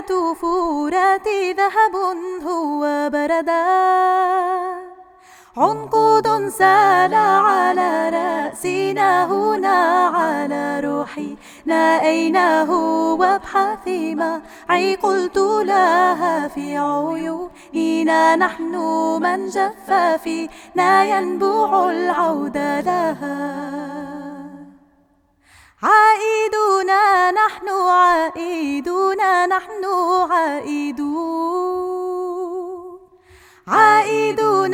ليلة فوراتي ذهب هو بردا. عنقود سال على رأسنا هنا على روحي نأيناه وابحثي معي قلت لها في عيوننا. نحن من جف فينا ينبوع العود لها عائدون نحن عائدون نحن عائدون. عائدون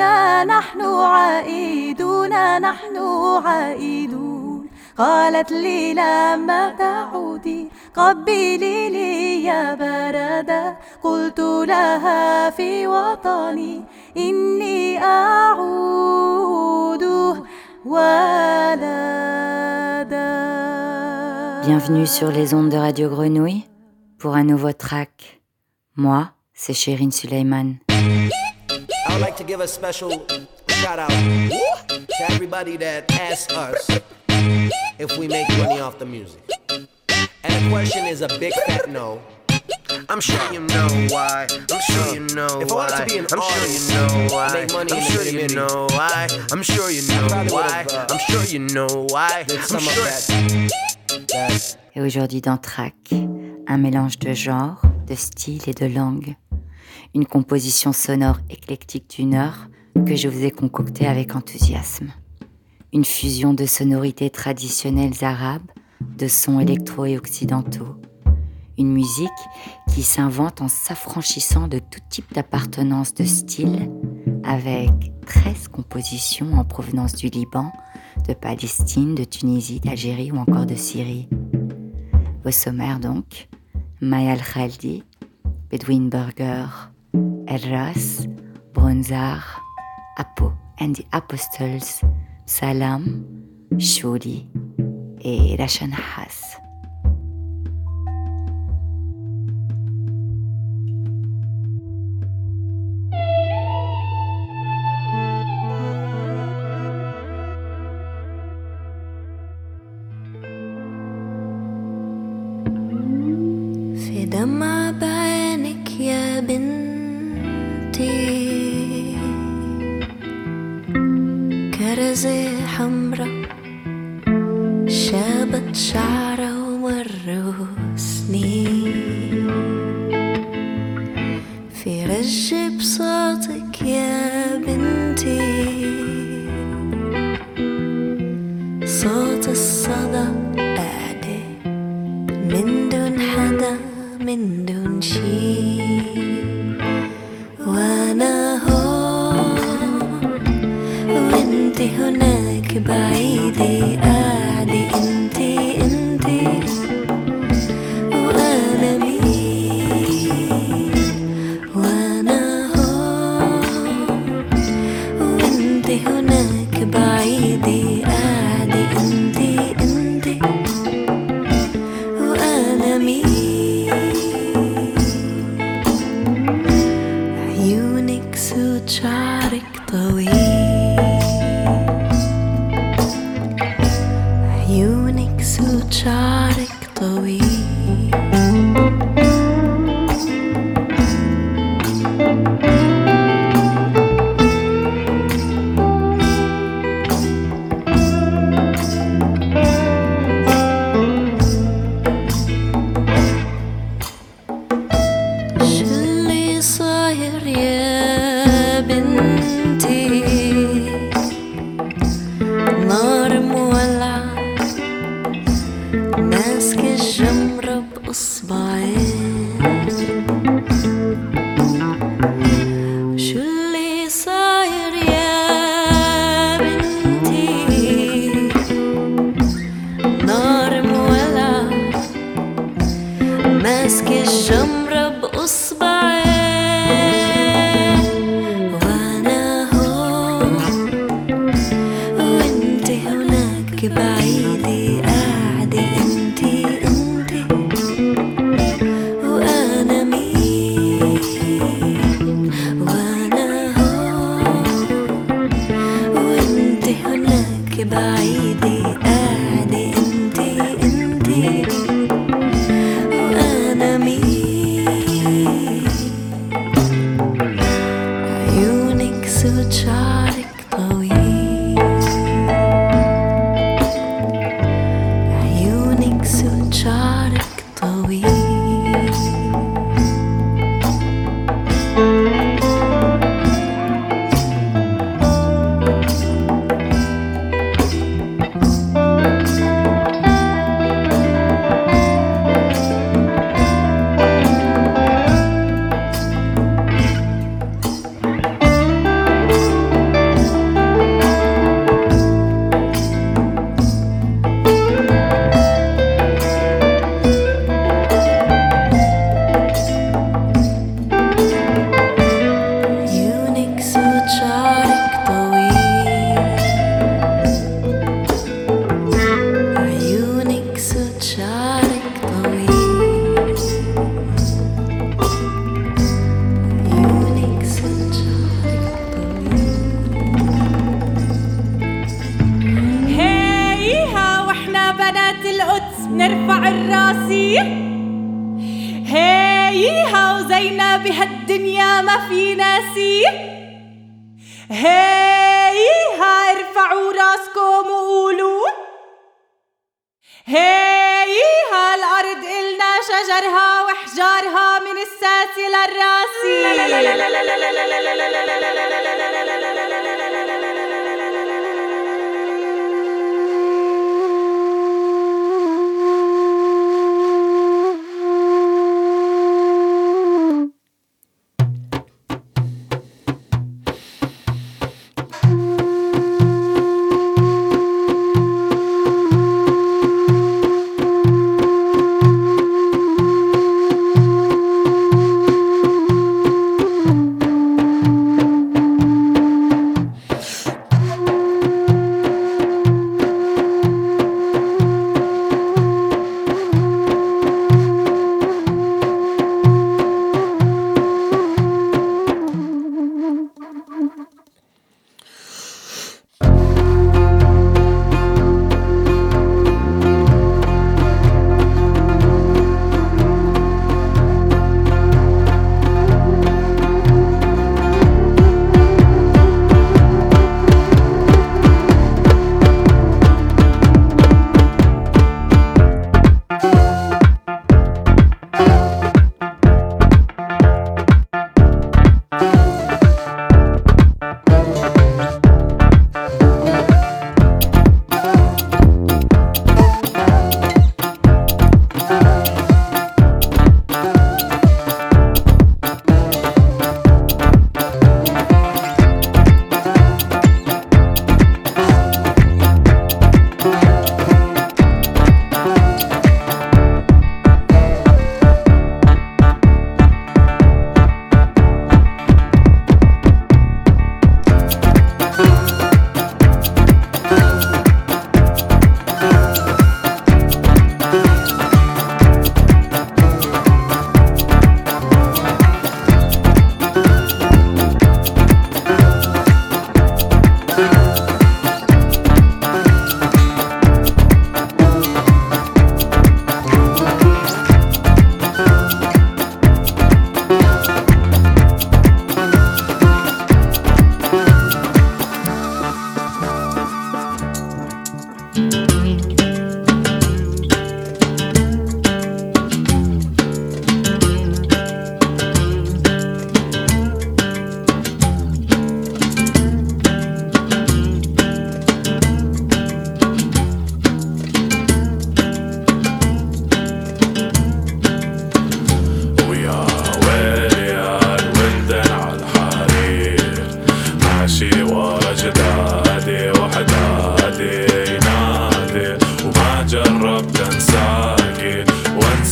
نحن عائدون نحن عائدون. قالت لي لما تعودي قبلي لي يا بردا. قلت لها في وطني إني أعود ولدا. Bienvenue sur les ondes de Radio Grenouille pour un nouveau track. Moi, c'est Sherine Suleiman. I would like to give a special shout out to everybody that asks us if we make money off the music. And the question is a big fat no. I'm sure you know why. I'm sure you know if why. I to be an I'm sure you know why. Money I'm sure you know why. I'm sure you know why. I'm sure you know why. I'm sure. Et aujourd'hui dans Track, un mélange de genres, de styles et de langues. Une composition sonore éclectique d'une heure que je vous ai concoctée avec enthousiasme. Une fusion de sonorités traditionnelles arabes, de sons électro et occidentaux. Une musique qui s'invente en s'affranchissant de tout type d'appartenance de style, avec 13 compositions en provenance du Liban, de Palestine, de Tunisie, d'Algérie ou encore de Syrie. Au sommaire donc, Maya Al-Khaldi, Bedouin Burger, El Ras, Bronzar, Apo and the Apostles, Salam, Shuri et Rashan Haas.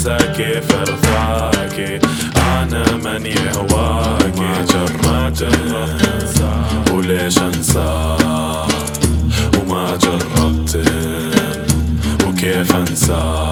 انساكي فارفعكي أنا من يهواكي جرات الرفض وليش أنسى؟ وما جربت. وكيف أنسى؟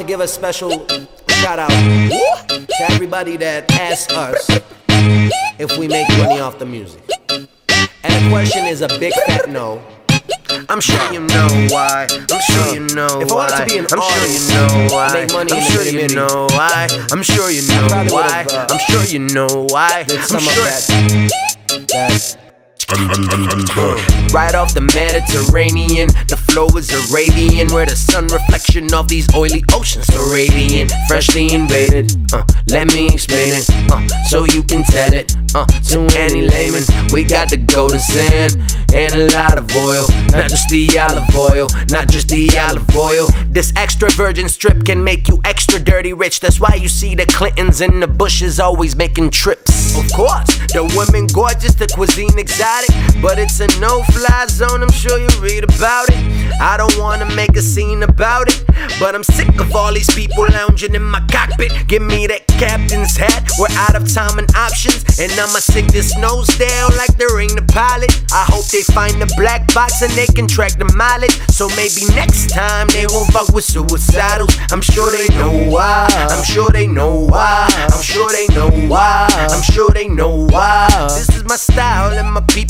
To give a special shout out to everybody that asks us if we make money off the music. And the question is a big fat no. I'm sure you know why. I'm sure you know If I why. wanted to be an I'm sure you know why. make money I'm sure you know why. I'm sure you know why. uh, I'm sure you know why. I'm some of sure. that. That Right off the Mediterranean, the flow is Arabian, where the sun reflection of these oily oceans so radiant, freshly invaded. Uh, let me explain it, uh, so you can tell it uh, to any layman. We got the golden sand and a lot of oil, not just the olive oil, not just the olive oil. This extra virgin strip can make you extra dirty rich. That's why you see the Clintons in the bushes always making trips. Of course, the women gorgeous, the cuisine exotic, but it's a no-fly zone. I'm sure you read about it. I don't wanna make a scene about it, but I'm sick of all these people lounging in my cockpit. Give me that captain's hat. We're out of time and options, and I'ma stick this nose down like the ring the pilot. I hope they find the black box and they can track the mileage. So maybe next time they won't fuck with suicidals. I'm sure they know why. I'm sure they know why. I'm sure they know why. I'm sure they know why. This is my style and my people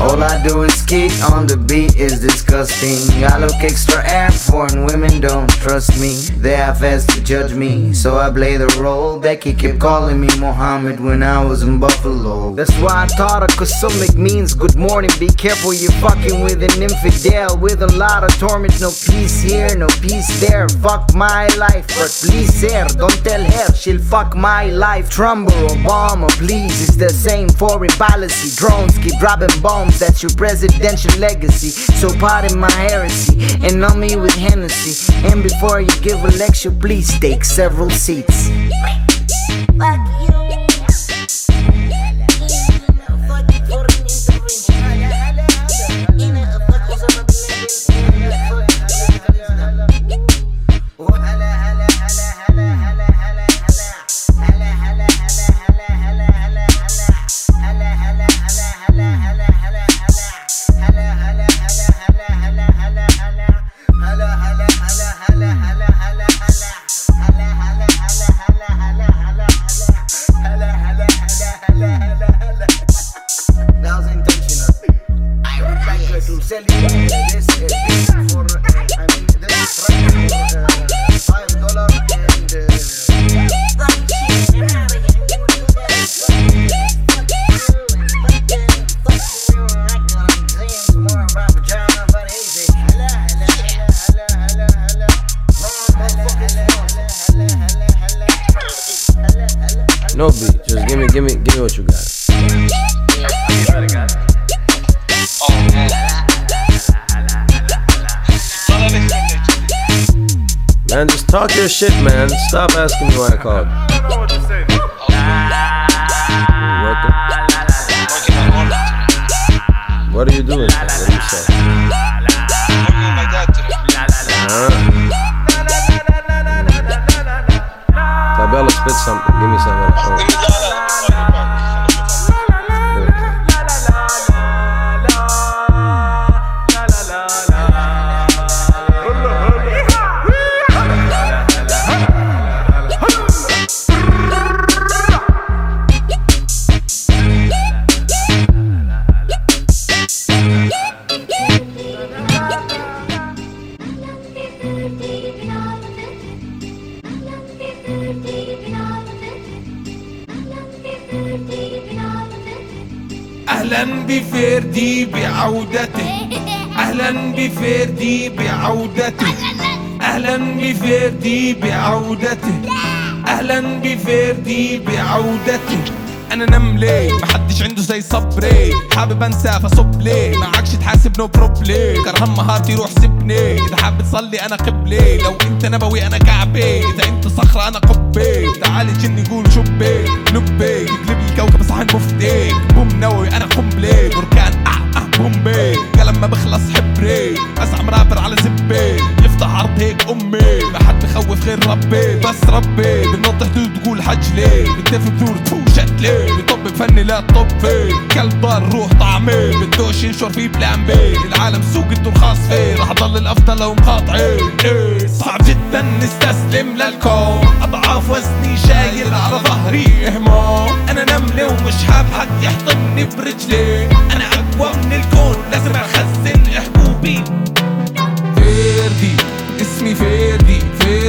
All I do is kick on the beat is disgusting. I look extra air foreign women don't trust me. They have asked to judge me, so I play the role. Becky kept calling me Mohammed when I was in Buffalo. That's why I taught her Kusumic means good morning. Be careful, you're fucking with an infidel with a lot of torment. No peace here, no peace there. Fuck my life, but please, sir, don't tell her she'll fuck my life. Trump or Obama, please, it's the same foreign policy. Drones keep dropping bombs, that's your presidential legacy. So pardon my heresy and on me with Hennessy. And before you give a lecture, please take several seats. That talk your shit, man. Stop asking me why I called. Working? What are you doing? man? What do you say? Tabella, spit something. Give me something. بفردي بعودته أهلا بفردي بعودته أهلا بفردي بعودته أنا نملي محدش عنده زي صبري. حابب أنسى فصب لي معكش تحاسب نو بروبلي كرهان مهارتي روح سيبني. إذا حابب تصلي أنا قبلي. لو أنت نبوي أنا كعبي. إذا أنت صخرة أنا قبي. تعالي جني قول شبي. نبي تقلب الكوكب صحن مفتيك بوم نووي أنا قنبلي. بركان آه آه بومبي. قلم ما بخلص حبري أزعم رابر على زبي. يفتح عرض هيك أمي. ما حد بخوف غير ربي. بس ربي بنط حدود تقول حج ليه بتلف بدور تفو شت ليه بطب بفني لا تطب فيه كلب روح طعمي. بدوش ينشر فيه plan B. العالم سوق انتو الخاص فيه رح ضل الأفضل لو مقاطعين إيه صعب جدا نستسلم للكون. أضعاف وزني شايل على ظهري هموم. أنا نملة ومش حاب حد يحضني برجلي. أنا أقوى من الكون لازم أخزن حبوبي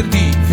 venerdì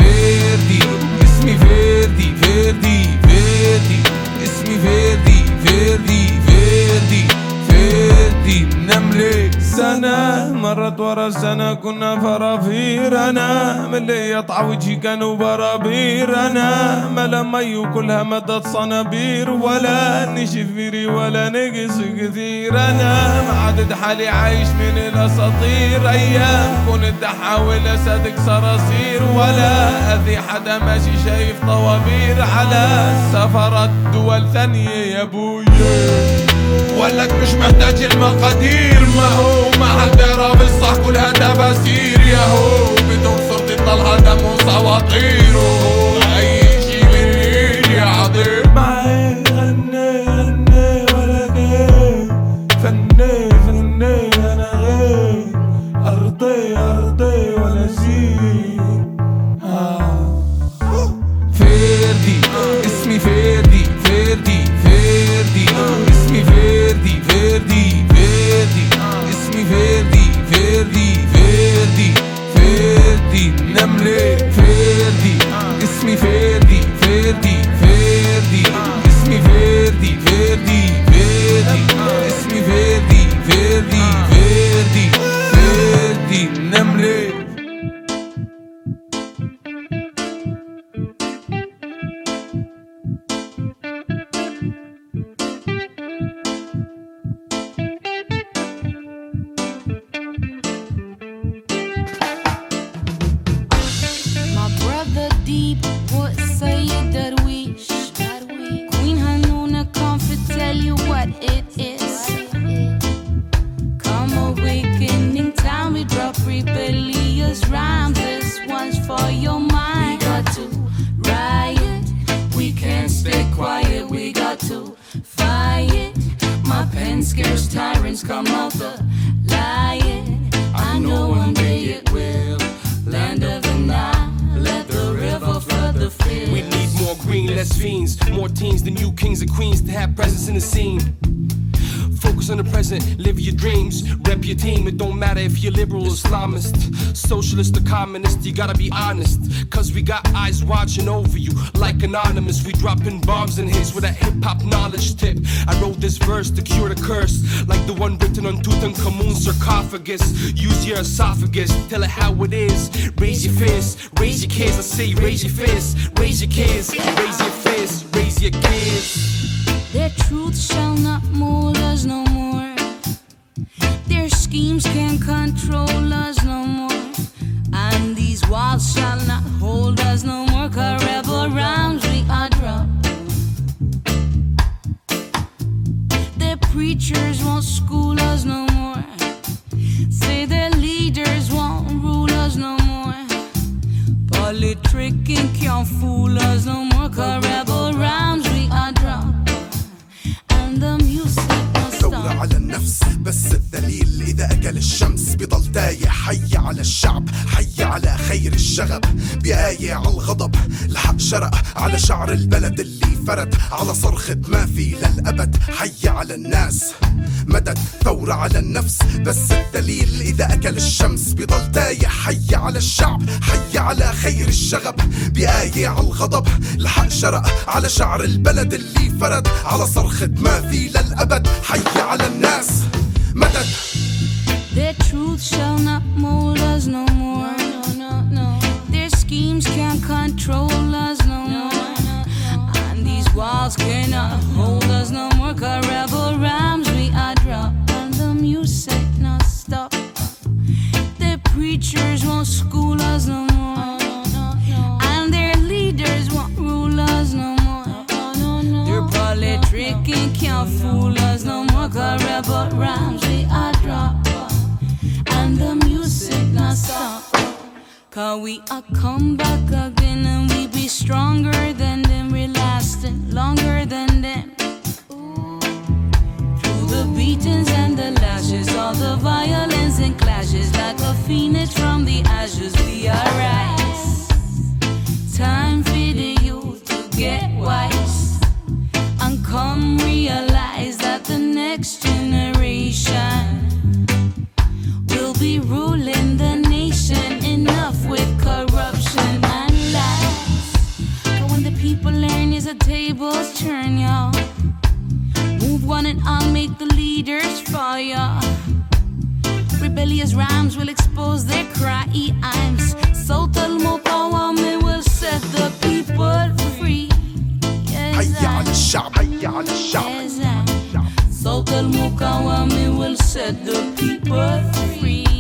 مرت ورا سنة كنا فرافير أنا من اللي يطع وجهي كانوا برابير أنا ملا مي وكلها مدت صنابير ولا نشف فيري ولا نقص كثير أنا معدد حالي عايش من الأساطير. أيام كنت أحاول أصدق صراصير ولا أذي حدا ماشي شايف طوابير. على سفرات دول ثانية يا بويا ولك مش محتاج المقادير. ما هو ما حد يعرف الصح كلها تفاسير يا هو بدون صورتي طلها دم وصواطير come out the lion. I know one day it will. Land of the Nile, let the river flood the fields. We need more green, less fiends, more teens than you kings and queens to have presence in the scene. On the present, live your dreams, rep your team. It don't matter if you're liberal, Islamist, socialist, or communist. You gotta be honest, cause we got eyes watching over you. Like anonymous, we dropping bombs and hits with a hip hop knowledge tip. I wrote this verse to cure the curse, like the one written on Tutankhamun's sarcophagus. Use your esophagus, tell it how it is. Raise your fist, raise your kids. I say, raise your fist, raise your kids, raise your fist, raise your kids. Their truth shall not mold us no schemes can control us no more. And these walls shall not hold us no more. Cause rebel rounds we are drunk. Their preachers won't school us no more. Say their leaders won't rule us no more. Politicking can't fool us no more. Cause rebel rounds على النفس بس الدليل إذا أكل الشمس بضل تايه. حي على الشعب حي على خير الشغب. بآية على الغضب لحق شرق على شعر البلد اللي فرد. على صرخة ما في للأبد حي على الناس. مدد ثورة على النفس بس الدليل إذا أكل الشمس بضل تايه. حي على الشعب حي على خير الشغب. بآية على الغضب لحق شرق على شعر البلد اللي فرد. على صرخة ما في للأبد حي على الناس مدد Their truth shall We are come back again and we be stronger than them. We last longer than them. Through the beatings and the lashes, all the violence and clashes, like a phoenix from the ashes, we are right. lawyer. Rebellious rhymes will expose their crimes. Soltelmo power me will set the people free. Yes, Soltelmo power me will set the people free.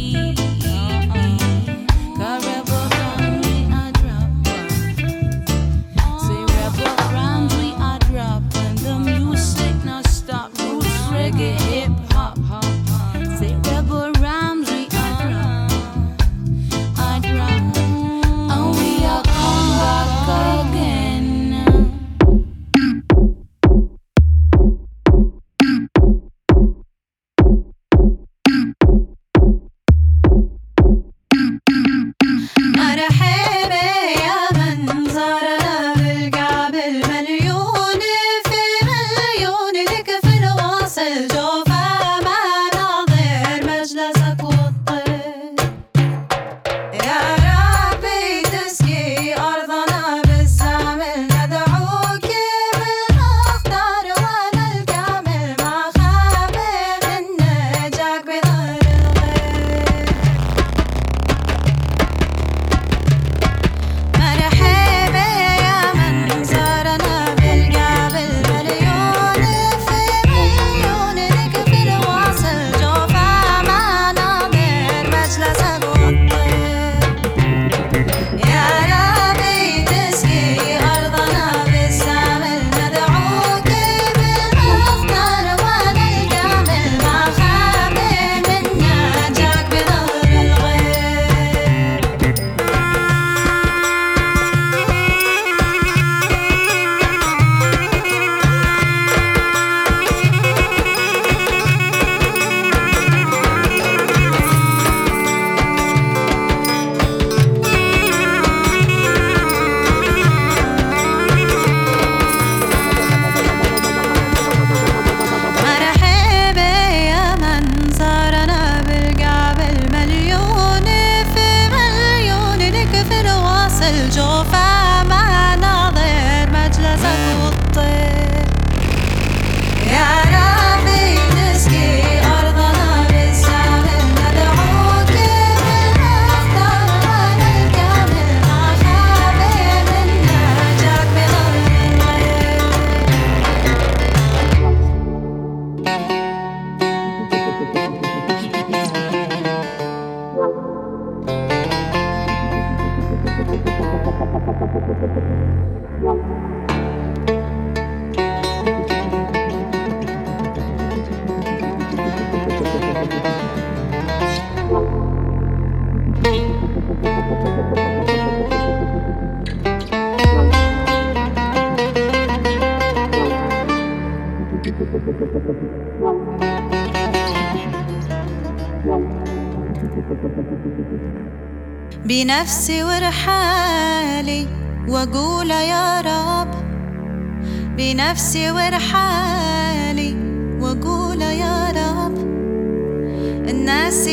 وأقول يا رب بنفسي ورحالي وأقول يا رب الناس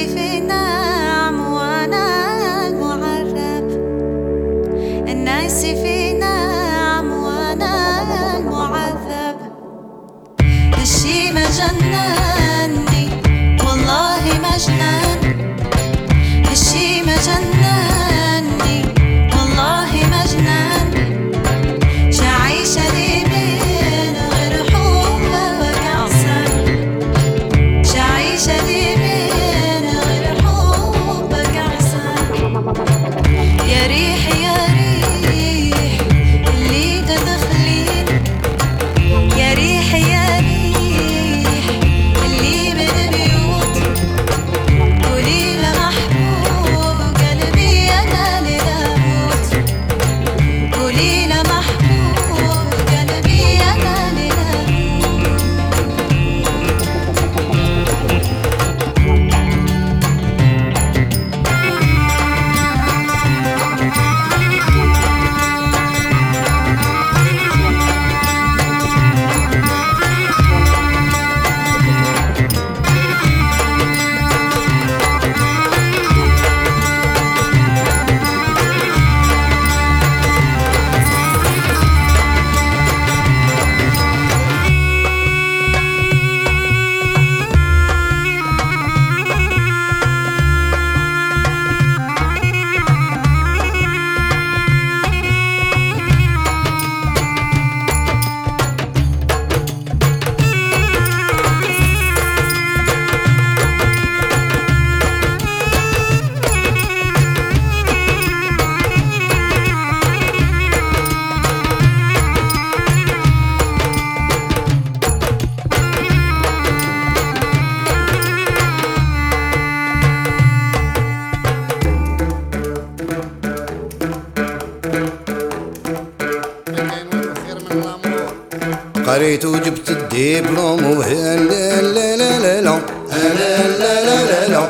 قريت وجبت الدبلوم وهلا لا لا لا لا لا لا لا لا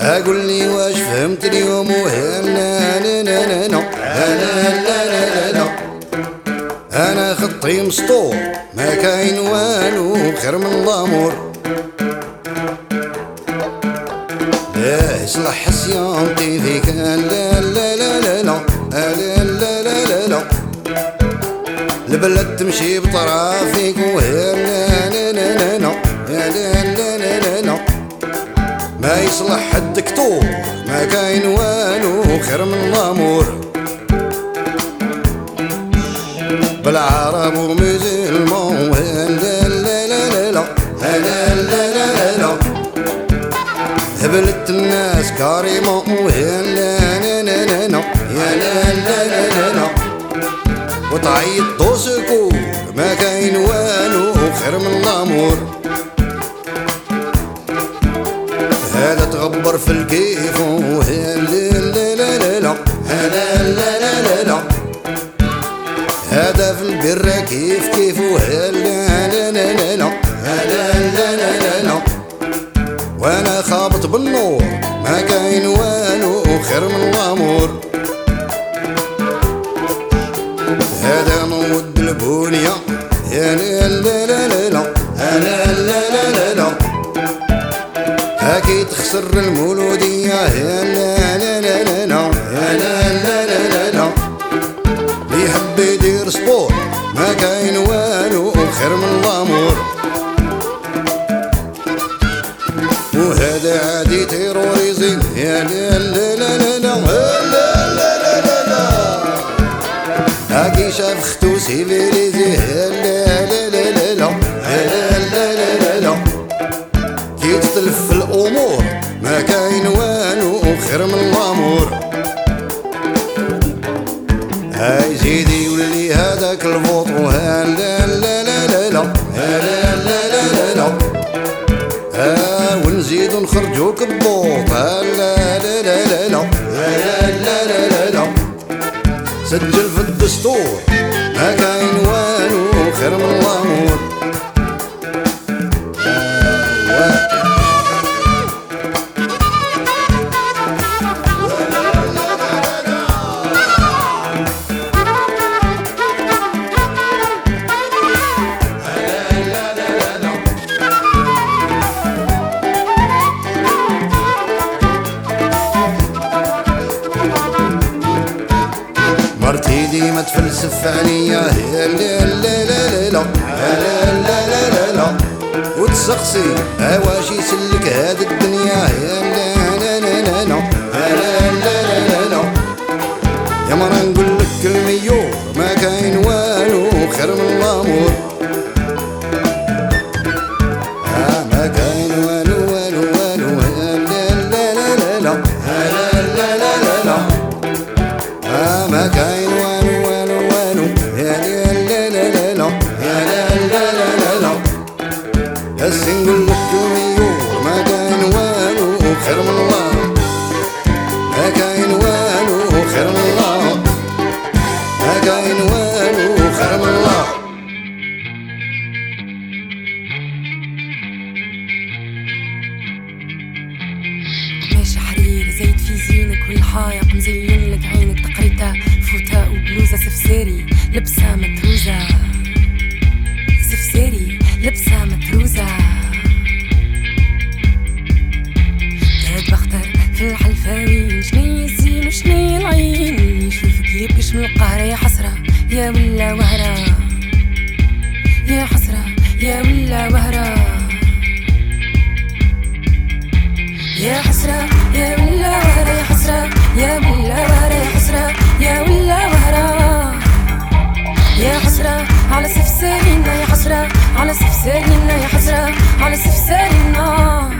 أقول لي واش فهمت اليوم لا لا لا لا لا لا لا لا أنا خطي مسطور ما كاين والو خير من الأمور لا لا ما يصلح الدكتور ما كاين والو خير من الأمور بالعرب ومسلمون لا لا لا لا لا لا لا لا هبلت الناس كريمة وهي لا لا لا لا لا لا لا لا وتعيط دوسكو ما كاين والو خير من الأمور هذا تغبر في الكيف وهي لا لا لا لا لا لا لا لا لا هذا في البر كيف كيف لا لا لا لا لا لا لا لا لا وأنا خابط بالنور ما كاين والو خير من الأمور هذا مود البنية هاكي تخسر المولودية لا لا لا لا لا لا لا لا لا لا اللي يحب يدير سبور ما كاين والو خير من سجل في الدستور. ما كاين والو خير من على سفسارنا يا حسرة على سفسارنا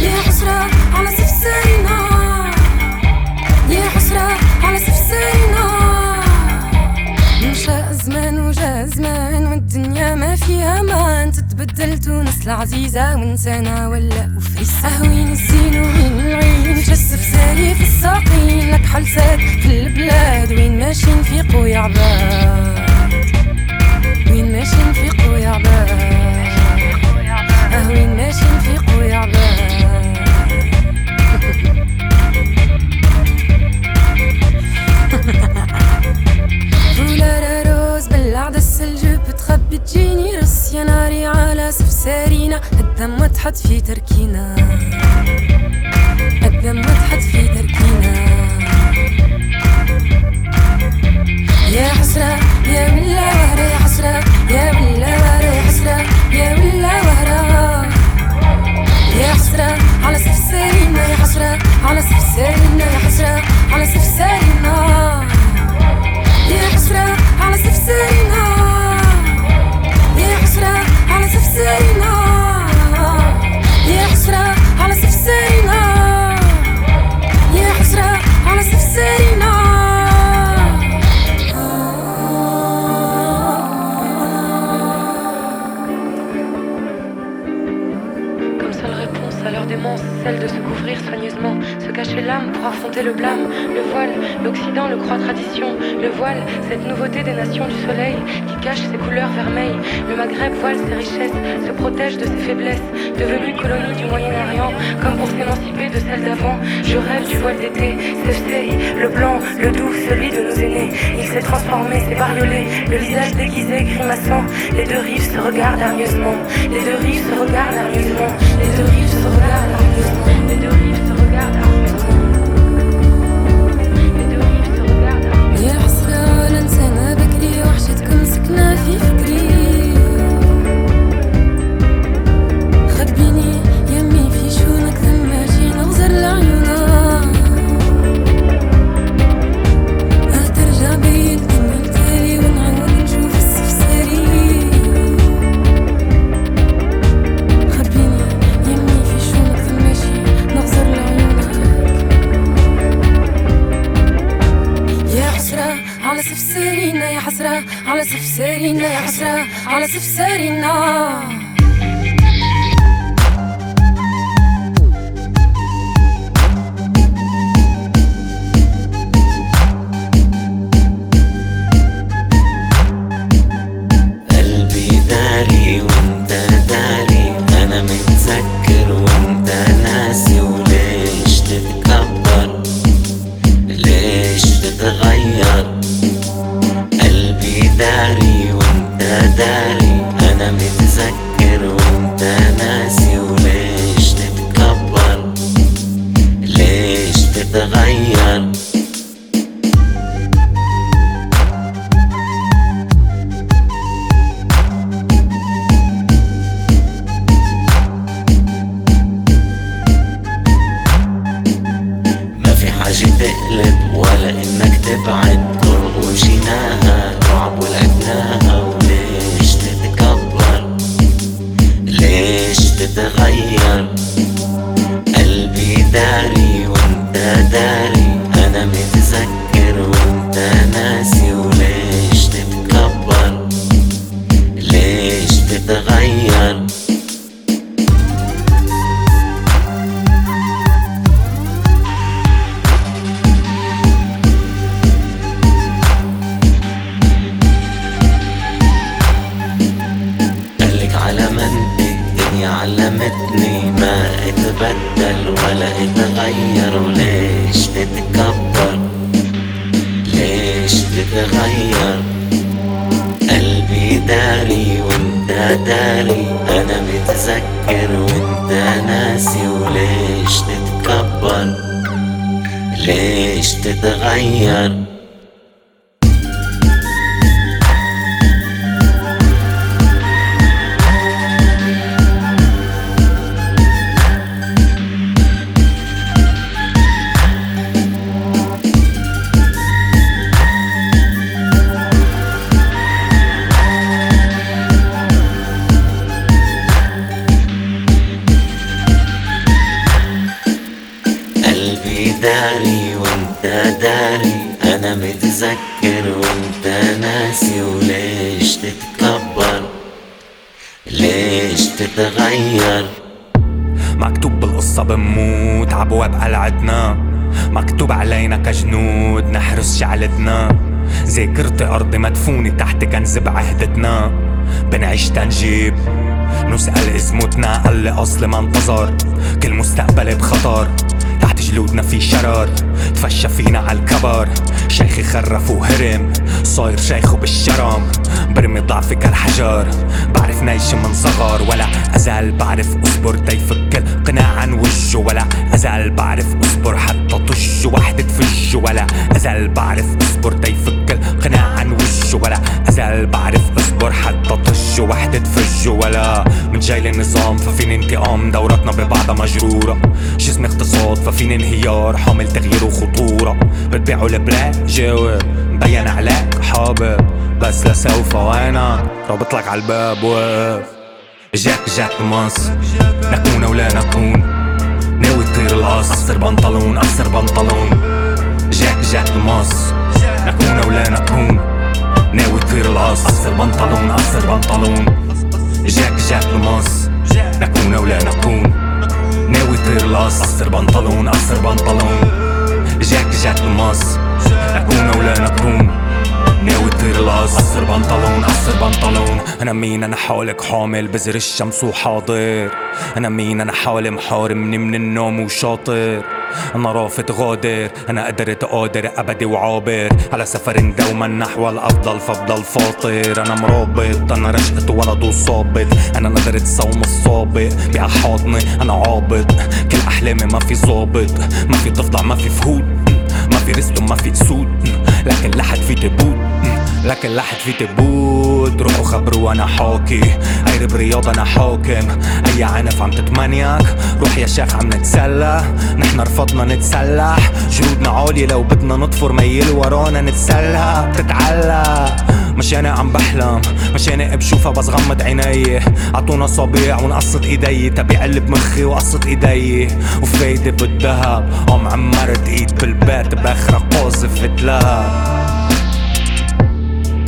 يا حسرة على سفسارنا يا حسرة على سفسارنا مشى زمان وجا زمان والدنيا ما فيها مان. تتبدل تونس العزيزة وانسانا ولا وفريسة وين الزين وين العين؟ جسف ساري في الساقين. لك حلسات في البلاد وين ماشيين في قوي عباد. ماشي نفيق ويا قهوي ماشي يا عباد. فولارة روز بالعدس الجب تخبي تجيني رص يا ناري على سفسارينا الدم تحط في تركينا. الدم تحط في تركينا. يا حسرة يا بالله حسرة يا وهرة يا حسرة يا ملا وهرة. يا حسرة على سفسارينا يا حسرة على سفسارينا يا حسرة على سفسارينا يا حسرة على سفسارينا يا حسرة على سفسارينا el desnudo. Cacher l'âme pour affronter le blâme, le voile, l'Occident le croit tradition, le voile, cette nouveauté des nations du soleil qui cache ses couleurs vermeilles, le Maghreb voile ses richesses, se protège de ses faiblesses, devenu colonie du Moyen-Orient, comme pour s'émanciper de celle d'avant, je rêve du voile d'été, Cersei, le blanc, le doux, celui de nos aînés, il s'est transformé, s'est bariolé, le visage déguisé, grimaçant, les deux rives se regardent hargneusement, les deux rives se regardent hargneusement, les deux rives se regardent hargneusement, Mais de rire, ce regard حسرة على سفسارينا يا حسرة على سفسارينا تقلب ولا انك تبعد ذاكرتي أرض مدفونة تحت كنز بعهدتنا. بنعيش تنجيب. نسأل اسمتنا قال لي أصل ما انتظر. كل مستقبلي بخطر. تحت بجلودنا في شرار. تفشى فينا عالكبر شيخي خرف وهرم صاير شيخه بالشرم. برمي ضعفي كالحجر بعرف نايش من صغر ولا أزال بعرف أصبر. تيفك القناع عن وجه ولا أزال بعرف أصبر. حتى طش وحدة فج ولا أزال بعرف أصبر. تيفك القناع عن وجه ولا أزال بعرف أصبر. حتى طش وحدة فج ولا من جاي للنظام. ففيني انتقام دورتنا ببعضها مجرورة. جسمي اقتصاد ففيني انهيار. حامل تغيير وخطورة. بتبيعوا البلاك؟ جاوب. مبين عليك. حابب. بس لسوف وأنا. رابط لك عالباب واقف جاك جاك مصر نكون ولا نكون. ناوي تطير القص قصر بنطلون قصر بنطلون. جاك جاك مصر نكون ولا نكون. ناوي تطير القص قصر بنطلون قصر بنطلون. جاك جاك مصر نكون ولا نكون. ناوي تطير القص قصر بنطلون قصر بنطلون. جاك جاك مصر نكون ولا نكون؟ ناوي تطير القص قصر بنطلون قصر بنطلون. أنا مين؟ أنا حالك حامل. بزر الشمس وحاضر. أنا مين؟ أنا حالي محارمني من النوم وشاطر. أنا رافض غادر. أنا قدرت قادر أبدي وعابر. على سفر دوما نحو الأفضل فافضل فاطر أنا مرابط أنا رشقة ولد وصابت أنا نظرة صوم الصابق بأحاضني أنا عابط. كل أحلامي ما في ظابط ما في ضفدع ما في فهود. ما في رستم ما في اسود لكن لحد في تبوت. لكن لحد في تبوت. روحوا خبروا أنا حاكي. قيرب رياض أنا حاكم. اي عنف عم تتمنيك روح يا شيخ عم نتسلى. نحن رفضنا نتسلح. جهودنا عالية لو بدنا نطفر ميل ورانا نتسلى. بتتعلق. مش أنا عم بحلم. مش أنا بشوفها بس غمض عيني. عطونا صبيع ونقصت إيدي. تبي قلب مخي وقصت إيدي. وفايدة بالذهب. قام عمرت إيد بالبيت بآخرة قاذف ذهب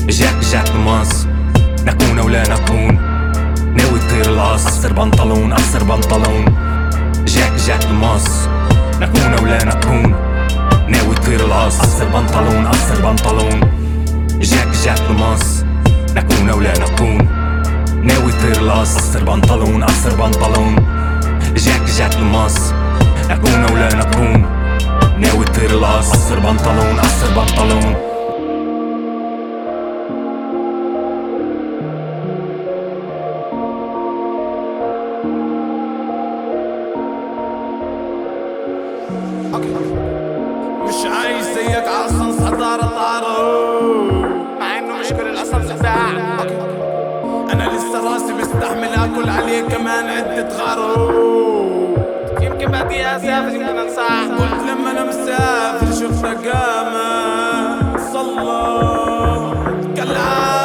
جاك جاك مصر نكون ولا نكون. ناوي تطير القص قصر بنطلون قصر بنطلون. جاك جاك مصر نكون ولا نكون. ناوي تطير القص قصر بنطلون قصر بنطلون. جاك جاك مصر نكون ولا نكون. ناوي تطير القص قصر بنطلون قصر بنطلون. جاك جاك مصر نكون ولا نكون. ناوي تطير القص قصر بنطلون قصر بنطلون. غارو يمكن بعدي اسافر يمكن انصاع قلت لما أنا مسافر شفت قامة. صلى. كالعادة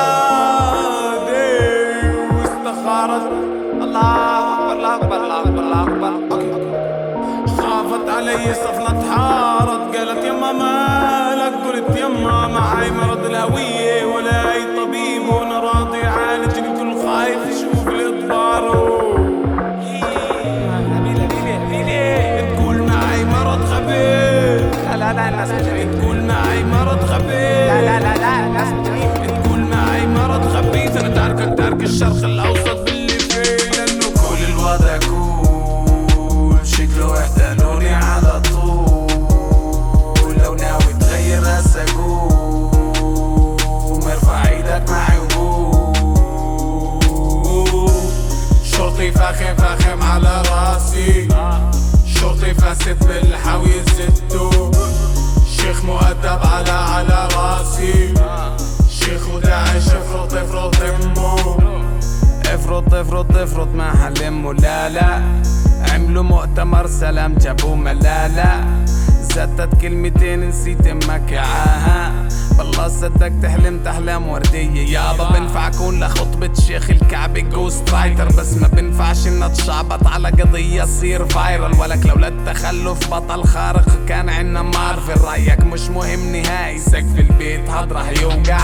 زتت كلمتين نسيت أمك عاها بالله صدق تحلم أحلام وردية. يابا بنفع اكون لخطبة شيخ الكعبة ghost writer بس ما بنفعش إن أتشعبط على قضية تصير viral ولك لولا التخلف بطل خارق كان عنا مارفل رأيك مش مهم نهائي. سقف البيت هاد راح يوقع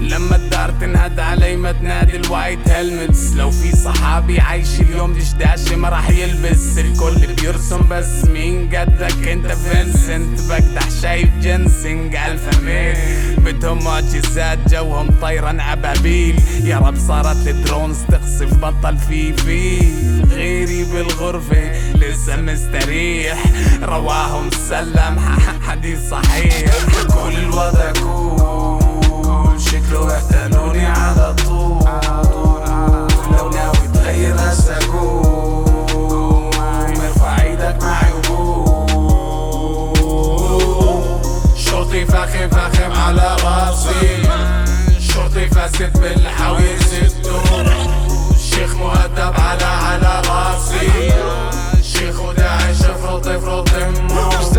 لما الدار تنهد علي ما تنادي ال White Helmets. لو في صحابي عايش اليوم دشداش ما راح يلبس. الكل بيرسم بس مين قدك؟ انت فينسنت بقدح شايف جنسنج ألف ميل. بدهم معجزات جوهم طيران ابابيل يا رب صارت الدرونز تقصف بطل في في غيري بالغرفة لسه مستريح. رواهم سلم حديث صحيح. كل الوضع كول شكله يحتاجوني على طول. لو ناوي تغير هسه قوم ارفع إيدك معي وقول. شرطي فخم فخم على راسي. شرطي فاسد بالحاوي زدو شيخ مؤدب على على راسي. شيخ وداعي شفرط افرط مش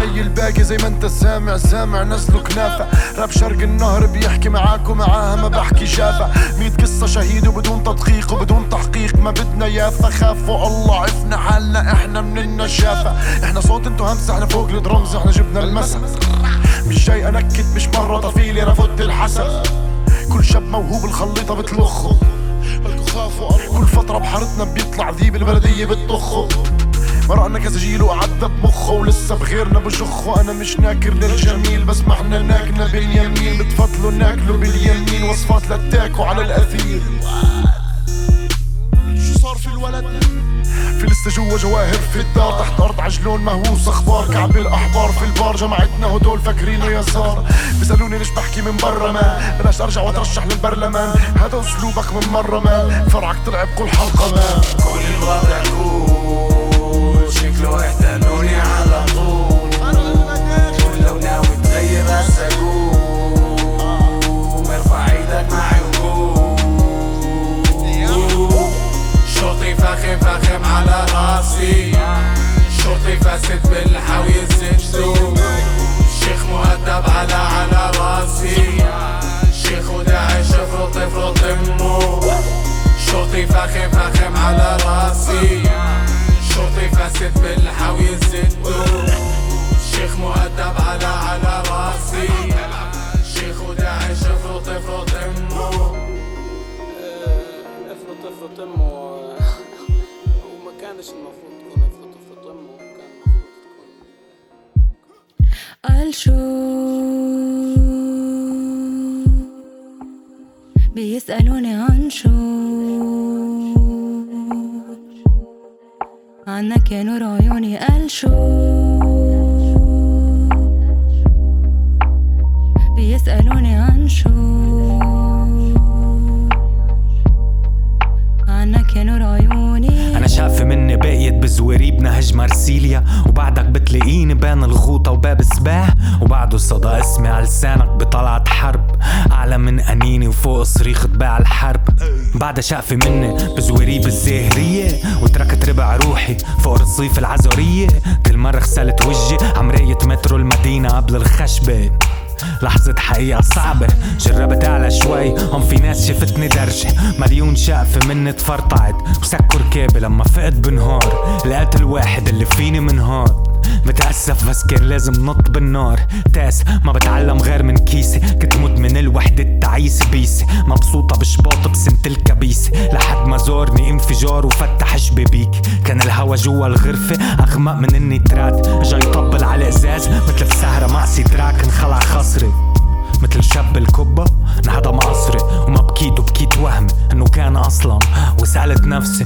زي الباقي زي ما انت سامع سامع نسله كنافة. راب شرق النهر بيحكي معاك ومعاها ما بحكي شافة. ميت قصة شهيد وبدون تدقيق وبدون تحقيق. ما بدنا يافا خافوا الله عفنا حالنا إحنا من النشافة. إحنا صوت انتو همس إحنا فوق الدرمز إحنا جبنا المسا. مش جاي انكد مش مرة طفيلي رفضت الحسد كل شاب موهوب الخليطة بتلخه. كل فترة بحارتنا بيطلع ذيب البلدية بتطخه. مرقنا كذا جيل وعدى بمخه ولسه بغيرنا بشخه. أنا مش ناكر للجميل بس ما إحنا ناكنا باليمين. بتفضلوا ناكلوا باليمين وصفات للتاكو على الأثير. شو صار في الولد؟ في لسه جوا جواهر في الدار. تحت أرض عجلون مهووس أخبار كعب الأحبار. في البار جماعتنا هدول فاكرينه يسار بيسألوني ليش بحكي من برا ما. بلاش أرجع وأترشح للبرلمان. هذا أسلوبك من مرة ما. فرعك طلع بكل حلقة ما. كل الوضع كول شكله يحتاجوني على طول. لو ناوي تغير هسه قوم ارفع إيدك معي وقول شرطي فخم فخم على راسي. شرطي فاسد بالحاوي زدو شيخ مؤدب على على راسي. شيخ وداعي شفرط افرط دمه شرطي فخم فخم على راسي. شرطي فاسد بالحاوي زدو شيخ مؤدب على على راسي. شيخ وداعي شفرط افرط دمه افرط افرط امه وما كانش المفروض تكون افرط افرط امه كان قال شو بيسألوني عن شو عنك يا نور عيوني قال شو بيسألوني عن شو مني بقيت بزواريب نهج مرسيليا وبعدك بتلاقيني بين الغوطة وباب سباح وبعده صدى اسمي على لسانك بطلعت حرب. أعلى من أنيني وفوق صريخ تباع الحرب. بعدها شقفة مني بزواريب الزاهرية وتركت ربع روحي فوق رصيف العزورية كل مرة غسلت وجهي عمرية مترو المدينة قبل الخشبة. لحظة حقيقة صعبة. جربت اعلى شوي هون في ناس شفتني درجة. مليون شقفة مني تفرطعت وسكوا ركابي لما فقت بنهار. لقيت الواحد اللي فيني من هون متأسف بس كان لازم نط بالنار. تاس ما بتعلم غير من كيسي. كنت مدمن الوحدة التعيسة بيسي مبسوطة بشباط بسنة الكبيسة لحد ما زورني انفجار وفتح شبابيك. كان الهوا جوا الغرفة أغمق من النيترات جاي يطبل على إزاز مثل بسهرة مع سيدراك انخلع خصري مثل شاب الكبة انهضم قصري وما بكيت وبكيت وهمي إنه كان أصلا. وسألت نفسي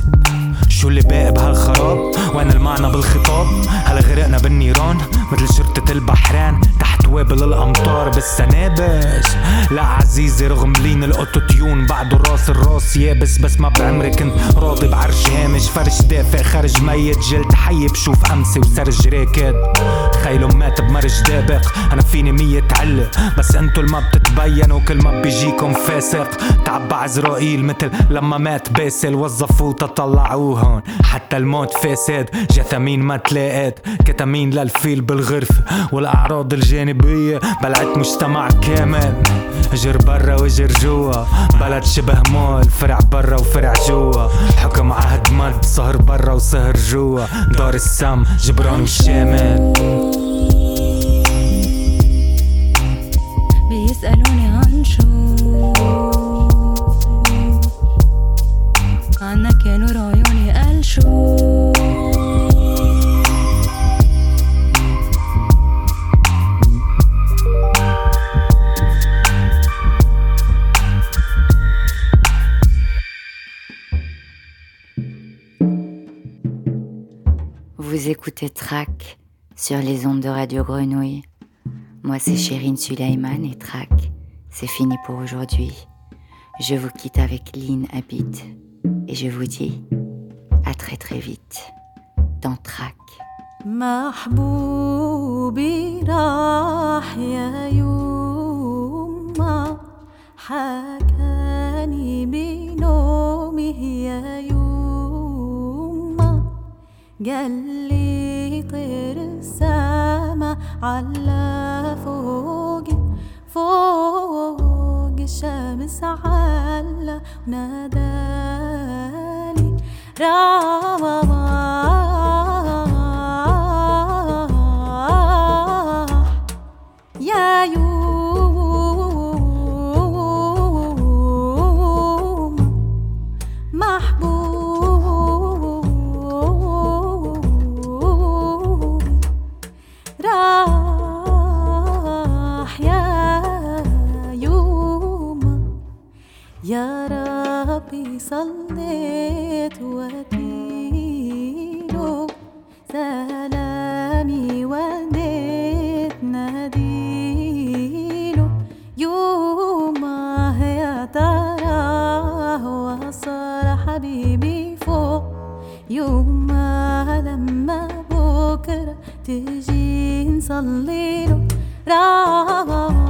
شو اللي باقي بهالخراب وين المعنى بالخطاب؟ هلا غرقنا بالنيران مثل شرطة البحرين تحت وابل الامطار بالسنابش لا عزيزي رغم لين ال autotune بعده راس الراس يابس بس ما بعمري كنت راضي بعرش هامش. فرش دافئ خرج ميت جلد حي بشوف أمسي وسرج راكد. خيله مات بمرج دابق أنا فيني مية علة بس أنتو اللي ما بتتبينوا كل ما بيجيكم فاسق. تعبى عزرائيل مثل لما مات باسل وظفوه تطلعوه هون. حتى الموت فاسد جثامين ما تلاقت كتامين للفيل بالغرفة والأعراض الجانبية بلعت مجتمع كامل. اجر برا واجر جوا. بلد شبه مول فرع برا وفرع جوا. حكم عهد مد سهر برا وسهر جوا. دار السم جبران والشامل. بيسألوني Vous écoutez Track sur les ondes de Radio Grenouille. Moi, c'est Chérine Sulaiman et Track, c'est fini pour aujourd'hui. Je vous quitte avec Lynn Habit et je vous dis à très très vite dans Track. قال لي طير السما على فوق فوق الشمس على ونادالي رمضان يا ربي صليت وكيله سلامي ونيت ناديله يوم يا ترى وصار حبيبي فوق. يوم لما بكرة تجي نصليله راه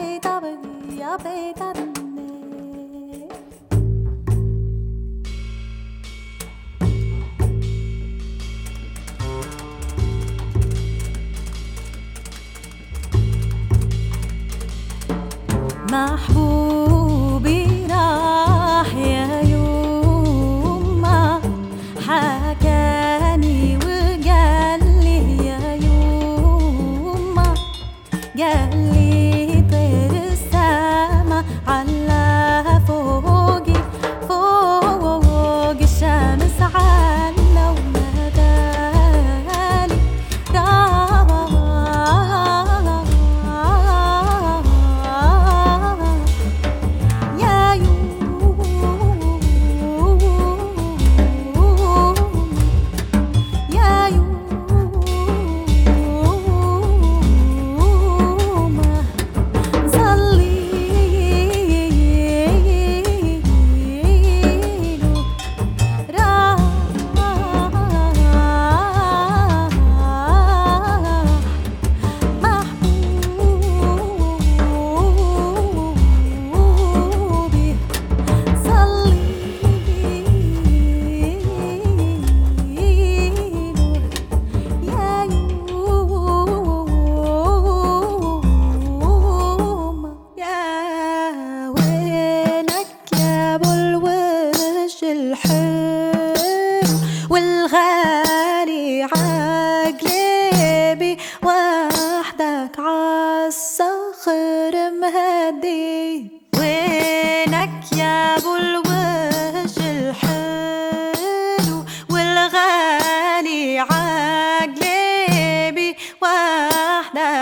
play, double, yeah.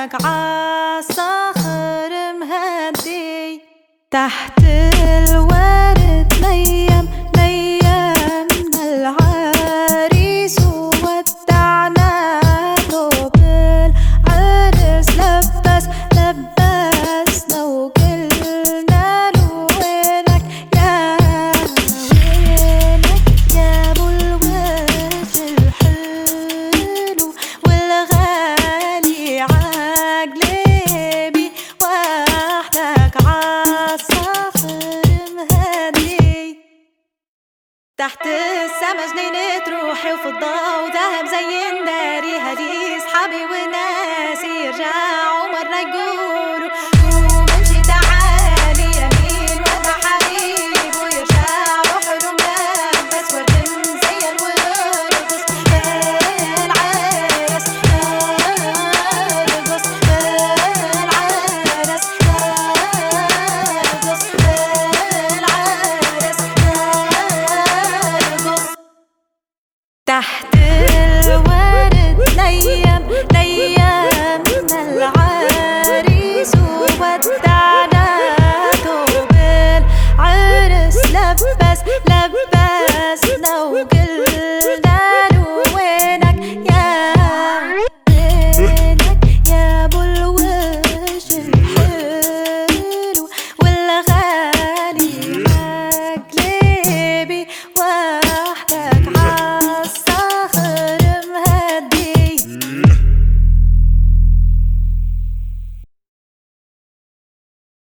لك عالصخر مهدي تحت الوادي.